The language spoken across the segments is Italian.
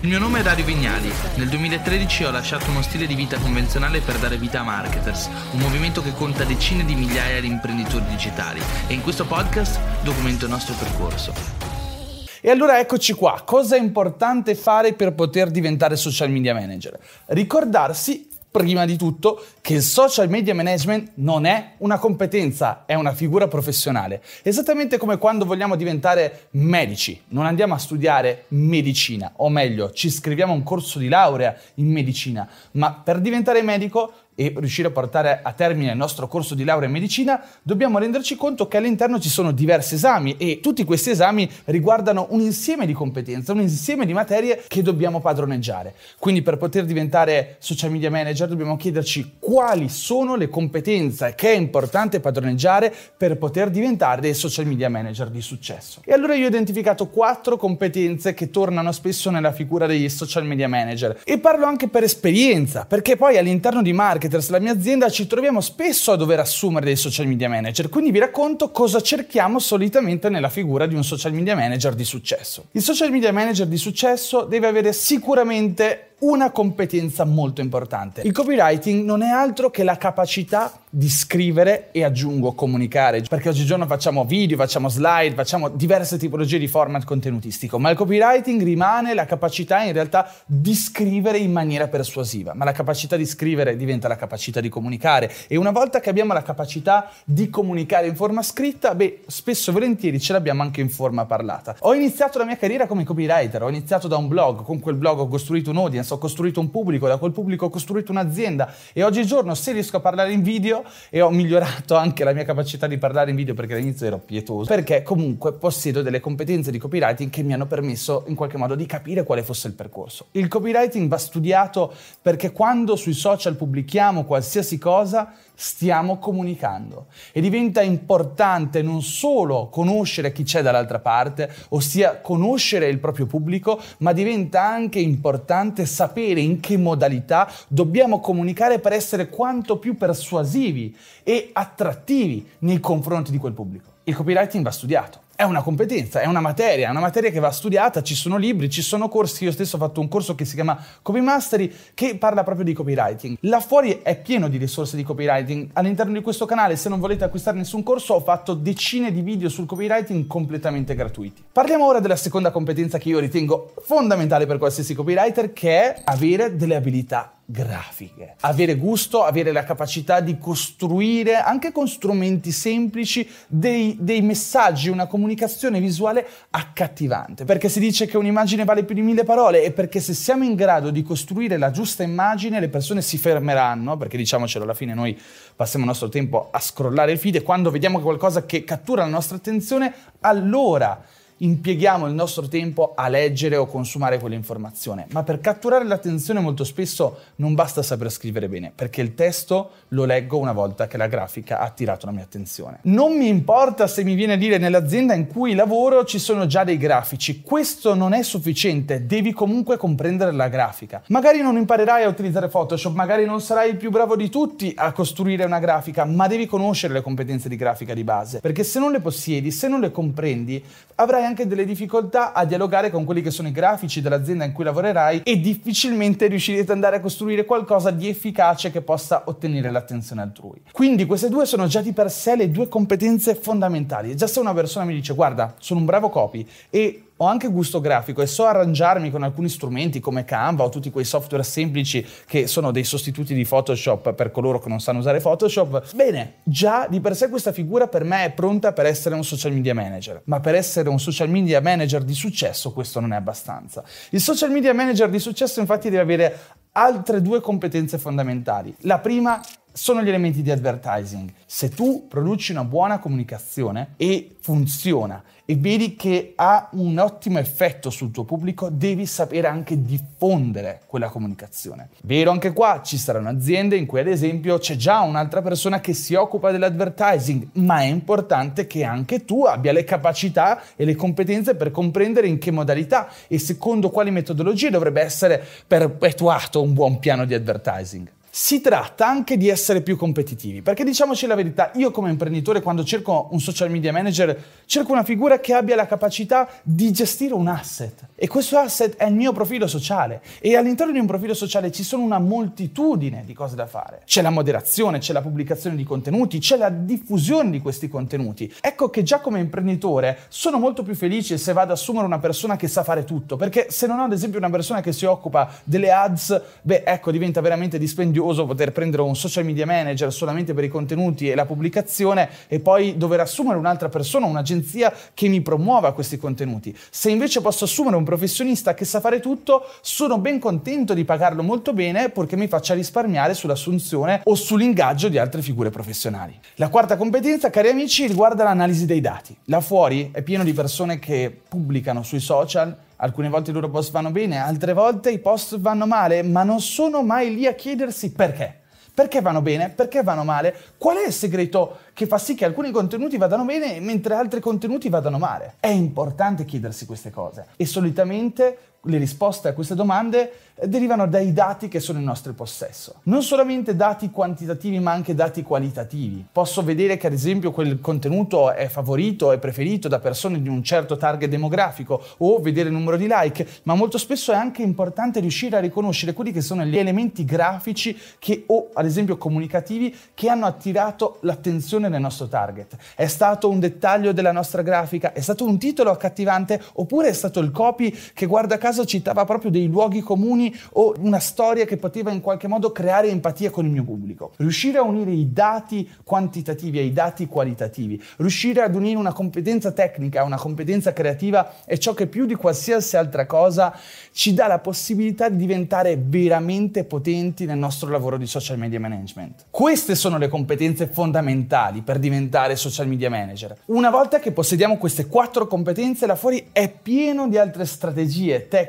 Il mio nome è Dario Vignali. Nel 2013 ho lasciato uno stile di vita convenzionale per dare vita a Marketers, un movimento che conta decine di migliaia di imprenditori digitali e in questo podcast documento il nostro percorso. E allora eccoci qua, cosa è importante fare per poter diventare social media manager? Ricordarsi prima di tutto che il social media management non è una competenza, è una figura professionale. Esattamente come quando vogliamo diventare medici, non andiamo a studiare medicina, o meglio, ci iscriviamo a un corso di laurea in medicina, ma per diventare medico e riuscire a portare a termine il nostro corso di laurea in medicina, dobbiamo renderci conto che all'interno ci sono diversi esami e tutti questi esami riguardano un insieme di competenze, un insieme di materie che dobbiamo padroneggiare. Quindi per poter diventare social media manager dobbiamo chiederci quali sono le competenze che è importante padroneggiare per poter diventare dei social media manager di successo. E allora io ho identificato quattro competenze che tornano spesso nella figura degli social media manager e parlo anche per esperienza, perché poi all'interno di marketing marketers, la mia azienda, ci troviamo spesso a dover assumere dei social media manager, quindi vi racconto cosa cerchiamo solitamente nella figura di un social media manager di successo. Il social media manager di successo deve avere sicuramente una competenza molto importante. Il copywriting non è altro che la capacità di scrivere e aggiungo comunicare, perché oggigiorno facciamo video, facciamo slide, facciamo diverse tipologie di format contenutistico, ma il copywriting rimane la capacità in realtà di scrivere in maniera persuasiva, ma la capacità di scrivere diventa la capacità di comunicare e una volta che abbiamo la capacità di comunicare in forma scritta, beh, spesso e volentieri ce l'abbiamo anche in forma parlata. Ho iniziato la mia carriera come copywriter, ho iniziato da un blog, con quel blog ho costruito un audience, ho costruito un pubblico, da quel pubblico ho costruito un'azienda e oggigiorno se riesco a parlare in video e ho migliorato anche la mia capacità di parlare in video perché all'inizio ero pietoso, perché comunque possiedo delle competenze di copywriting che mi hanno permesso in qualche modo di capire quale fosse il percorso. Il copywriting va studiato perché quando sui social pubblichiamo qualsiasi cosa stiamo comunicando e diventa importante non solo conoscere chi c'è dall'altra parte, ossia conoscere il proprio pubblico, ma diventa anche importante sapere in che modalità dobbiamo comunicare per essere quanto più persuasivi e attrattivi nei confronti di quel pubblico. Il copywriting va studiato è una competenza, è una materia, è una materia che va studiata, ci sono libri, ci sono corsi, io stesso ho fatto un corso che si chiama Copy Mastery che parla proprio di copywriting. Là fuori è pieno di risorse di copywriting, all'interno di questo canale se non volete acquistare nessun corso ho fatto decine di video sul copywriting completamente gratuiti. Parliamo ora della seconda competenza che io ritengo fondamentale per qualsiasi copywriter che è avere delle abilità grafiche. Avere gusto, avere la capacità di costruire anche con strumenti semplici dei, dei, messaggi, una comunicazione visuale accattivante. Perché si dice che un'immagine vale più di mille parole e perché se siamo in grado di costruire la giusta immagine le persone si fermeranno, perché diciamocelo alla fine noi passiamo il nostro tempo a scrollare il feed e quando vediamo qualcosa che cattura la nostra attenzione, allora impieghiamo il nostro tempo a leggere o consumare quell'informazione, ma per catturare l'attenzione molto spesso non basta saper scrivere bene, perché il testo lo leggo una volta che la grafica ha attirato la mia attenzione. Non mi importa se mi viene a dire nell'azienda in cui lavoro ci sono già dei grafici, questo non è sufficiente, devi comunque comprendere la grafica. Magari non imparerai a utilizzare Photoshop, magari non sarai il più bravo di tutti a costruire una grafica, ma devi conoscere le competenze di grafica di base, perché se non le possiedi, se non le comprendi, avrai anche delle difficoltà a dialogare con quelli che sono i grafici dell'azienda in cui lavorerai e difficilmente riuscirete ad andare a costruire qualcosa di efficace che possa ottenere l'attenzione altrui. Quindi queste due sono già di per sé le due competenze fondamentali. Già se una persona mi dice guarda, sono un bravo copy e ho anche gusto grafico e so arrangiarmi con alcuni strumenti come Canva o tutti quei software semplici che sono dei sostituti di Photoshop per coloro che non sanno usare Photoshop, bene, già di per sé questa figura per me è pronta per essere un social media manager, ma per essere un social media manager di successo questo non è abbastanza. Il social media manager di successo infatti deve avere altre due competenze fondamentali. La prima sono gli elementi di advertising. Se tu produci una buona comunicazione e funziona e vedi che ha un ottimo effetto sul tuo pubblico, devi sapere anche diffondere quella comunicazione. Vero anche qua, ci saranno aziende in cui ad esempio c'è già un'altra persona che si occupa dell'advertising, ma è importante che anche tu abbia le capacità e le competenze per comprendere in che modalità e secondo quali metodologie dovrebbe essere perpetuato un buon piano di advertising. Si tratta anche di essere più competitivi, perché diciamoci la verità, io come imprenditore quando cerco un social media manager cerco una figura che abbia la capacità di gestire un asset e questo asset è il mio profilo sociale e all'interno di un profilo sociale ci sono una moltitudine di cose da fare. C'è la moderazione, c'è la pubblicazione di contenuti, c'è la diffusione di questi contenuti. Ecco che già come imprenditore sono molto più felice se vado ad assumere una persona che sa fare tutto, perché se non ho ad esempio una persona che si occupa delle ads, beh ecco diventa veramente dispendioso fastidioso poter prendere un social media manager solamente per i contenuti e la pubblicazione e poi dover assumere un'altra persona, un'agenzia che mi promuova questi contenuti. Se invece posso assumere un professionista che sa fare tutto, sono ben contento di pagarlo molto bene purché mi faccia risparmiare sull'assunzione o sull'ingaggio di altre figure professionali. La quarta competenza, cari amici, riguarda l'analisi dei dati. Là fuori è pieno di persone che pubblicano sui social Alcune volte i loro post vanno bene, altre volte i post vanno male, ma non sono mai lì a chiedersi perché. Perché vanno bene? Perché vanno male? Qual è il segreto che fa sì che alcuni contenuti vadano bene mentre altri contenuti vadano male? È importante chiedersi queste cose e solitamente le risposte a queste domande eh, derivano dai dati che sono in nostro possesso. Non solamente dati quantitativi, ma anche dati qualitativi. Posso vedere che ad esempio quel contenuto è favorito, è preferito da persone di un certo target demografico o vedere il numero di like, ma molto spesso è anche importante riuscire a riconoscere quelli che sono gli elementi grafici che, o ad esempio comunicativi che hanno attirato l'attenzione del nostro target. È stato un dettaglio della nostra grafica, è stato un titolo accattivante oppure è stato il copy che guarda caso citava proprio dei luoghi comuni o una storia che poteva in qualche modo creare empatia con il mio pubblico. Riuscire a unire i dati quantitativi ai dati qualitativi, riuscire ad unire una competenza tecnica a una competenza creativa è ciò che più di qualsiasi altra cosa ci dà la possibilità di diventare veramente potenti nel nostro lavoro di social media management. Queste sono le competenze fondamentali per diventare social media manager. Una volta che possediamo queste quattro competenze, là fuori è pieno di altre strategie, tecniche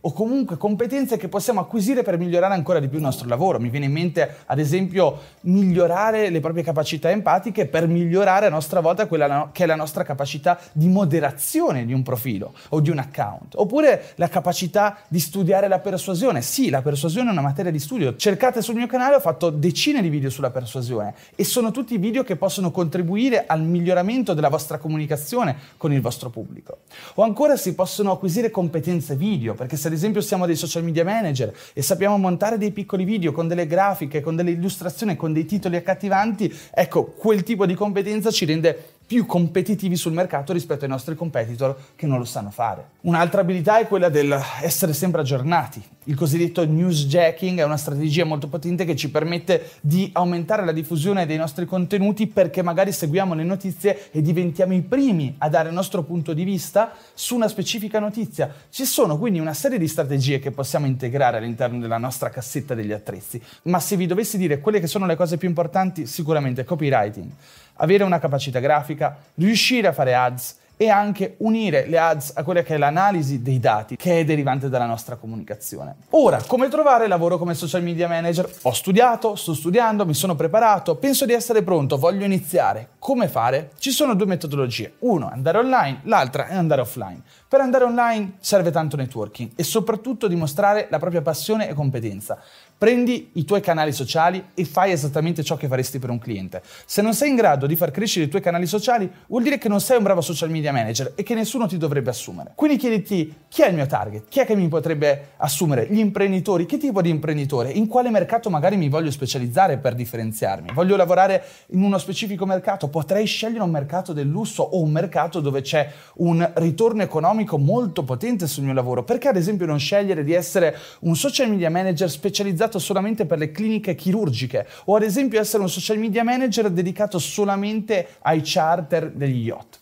o comunque competenze che possiamo acquisire per migliorare ancora di più il nostro lavoro. Mi viene in mente, ad esempio, migliorare le proprie capacità empatiche per migliorare a nostra volta quella che è la nostra capacità di moderazione di un profilo o di un account. Oppure la capacità di studiare la persuasione. Sì, la persuasione è una materia di studio. Cercate sul mio canale, ho fatto decine di video sulla persuasione e sono tutti video che possono contribuire al miglioramento della vostra comunicazione con il vostro pubblico. O ancora si possono acquisire competenze competenze video, perché se ad esempio siamo dei social media manager e sappiamo montare dei piccoli video con delle grafiche, con delle illustrazioni, con dei titoli accattivanti, ecco, quel tipo di competenza ci rende più competitivi sul mercato rispetto ai nostri competitor che non lo sanno fare. Un'altra abilità è quella del essere sempre aggiornati. Il cosiddetto newsjacking è una strategia molto potente che ci permette di aumentare la diffusione dei nostri contenuti perché magari seguiamo le notizie e diventiamo i primi a dare il nostro punto di vista su una specifica notizia. Ci sono quindi una serie di strategie che possiamo integrare all'interno della nostra cassetta degli attrezzi, ma se vi dovessi dire quelle che sono le cose più importanti, sicuramente copywriting avere una capacità grafica, riuscire a fare ads e anche unire le ads a quella che è l'analisi dei dati che è derivante dalla nostra comunicazione. Ora, come trovare lavoro come social media manager? Ho studiato, sto studiando, mi sono preparato, penso di essere pronto, voglio iniziare. Come fare? Ci sono due metodologie, uno andare online, l'altra è andare offline. Per andare online serve tanto networking e soprattutto dimostrare la propria passione e competenza. Prendi i tuoi canali sociali e fai esattamente ciò che faresti per un cliente. Se non sei in grado di far crescere i tuoi canali sociali, vuol dire che non sei un bravo social media manager e che nessuno ti dovrebbe assumere. Quindi chiediti chi è il mio target, chi è che mi potrebbe assumere, gli imprenditori, che tipo di imprenditore, in quale mercato magari mi voglio specializzare per differenziarmi. Voglio lavorare in uno specifico mercato, potrei scegliere un mercato del lusso o un mercato dove c'è un ritorno economico molto potente sul mio lavoro. Perché ad esempio non scegliere di essere un social media manager specializzato solamente per le cliniche chirurgiche o ad esempio essere un social media manager dedicato solamente ai charter degli yacht.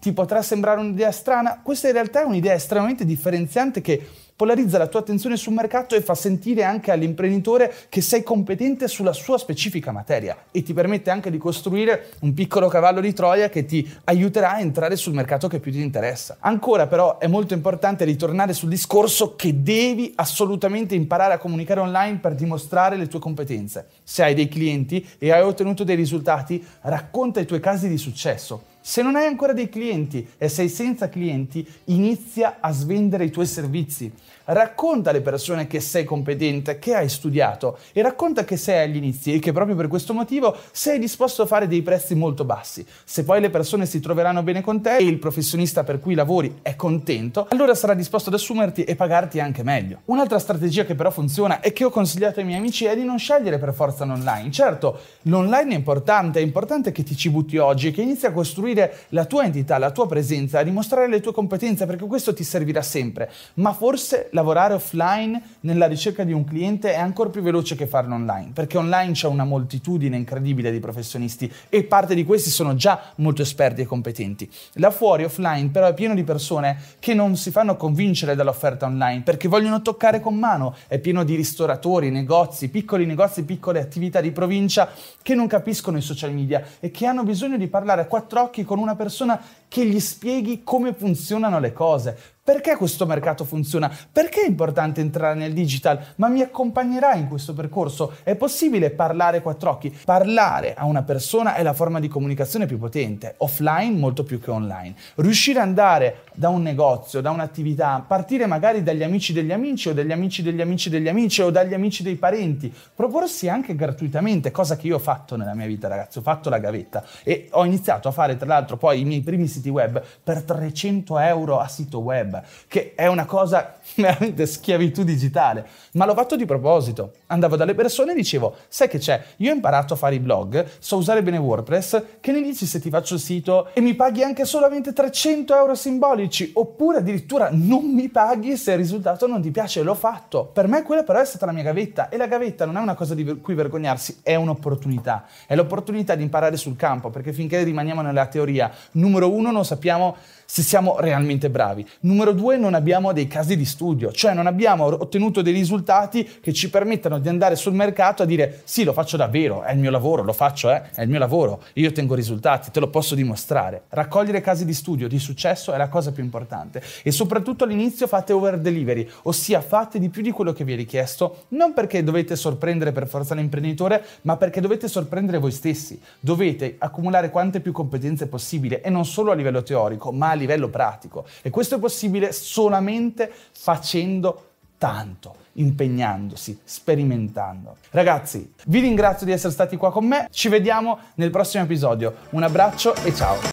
Ti potrà sembrare un'idea strana? Questa in realtà è un'idea estremamente differenziante che polarizza la tua attenzione sul mercato e fa sentire anche all'imprenditore che sei competente sulla sua specifica materia e ti permette anche di costruire un piccolo cavallo di Troia che ti aiuterà a entrare sul mercato che più ti interessa. Ancora però è molto importante ritornare sul discorso che devi assolutamente imparare a comunicare online per dimostrare le tue competenze. Se hai dei clienti e hai ottenuto dei risultati, racconta i tuoi casi di successo Se non hai ancora dei clienti e sei senza clienti, inizia a svendere i tuoi servizi. Racconta alle persone che sei competente, che hai studiato e racconta che sei agli inizi e che proprio per questo motivo sei disposto a fare dei prezzi molto bassi. Se poi le persone si troveranno bene con te e il professionista per cui lavori è contento, allora sarà disposto ad assumerti e pagarti anche meglio. Un'altra strategia che però funziona e che ho consigliato ai miei amici è di non scegliere per forza l'online. Certo, l'online è importante, è importante che ti ci butti oggi e che inizi a costruire la tua entità, la tua presenza, a dimostrare le tue competenze perché questo ti servirà sempre, ma forse la lavorare offline nella ricerca di un cliente è ancora più veloce che farlo online, perché online c'è una moltitudine incredibile di professionisti e parte di questi sono già molto esperti e competenti. Là fuori offline però è pieno di persone che non si fanno convincere dall'offerta online perché vogliono toccare con mano, è pieno di ristoratori, negozi, piccoli negozi, piccole attività di provincia che non capiscono i social media e che hanno bisogno di parlare a quattro occhi con una persona che gli spieghi come funzionano le cose. Perché questo mercato funziona? Perché è importante entrare nel digital? Ma mi accompagnerà in questo percorso? È possibile parlare quattro occhi? Parlare a una persona è la forma di comunicazione più potente, offline molto più che online. Riuscire ad andare da un negozio, da un'attività, partire magari dagli amici degli amici o dagli amici degli amici degli amici o dagli amici dei parenti, proporsi anche gratuitamente, cosa che io ho fatto nella mia vita ragazzi, ho fatto la gavetta e ho iniziato a fare tra l'altro poi i miei primi siti web per 300 euro a sito web che è una cosa veramente schiavitù digitale, ma l'ho fatto di proposito. Andavo dalle persone e dicevo, sai che c'è, io ho imparato a fare i blog, so usare bene WordPress, che ne dici se ti faccio il sito e mi paghi anche solamente 300 euro simbolici, oppure addirittura non mi paghi se il risultato non ti piace, l'ho fatto. Per me quella però è stata la mia gavetta e la gavetta non è una cosa di cui vergognarsi, è un'opportunità, è l'opportunità di imparare sul campo, perché finché rimaniamo nella teoria, numero uno non sappiamo se siamo realmente bravi. Numero due, non abbiamo dei casi di studio, cioè non abbiamo ottenuto dei risultati che ci permettano di andare sul mercato a dire sì, lo faccio davvero, è il mio lavoro, lo faccio, eh, è il mio lavoro, io ottengo risultati, te lo posso dimostrare. Raccogliere casi di studio di successo è la cosa più importante e soprattutto all'inizio fate over delivery, ossia fate di più di quello che vi è richiesto, non perché dovete sorprendere per forza l'imprenditore, ma perché dovete sorprendere voi stessi. Dovete accumulare quante più competenze possibile e non solo a livello teorico, ma a livello pratico. E questo è possibile solamente facendo tanto, impegnandosi, sperimentando. Ragazzi, vi ringrazio di essere stati qua con me, ci vediamo nel prossimo episodio. Un abbraccio e ciao!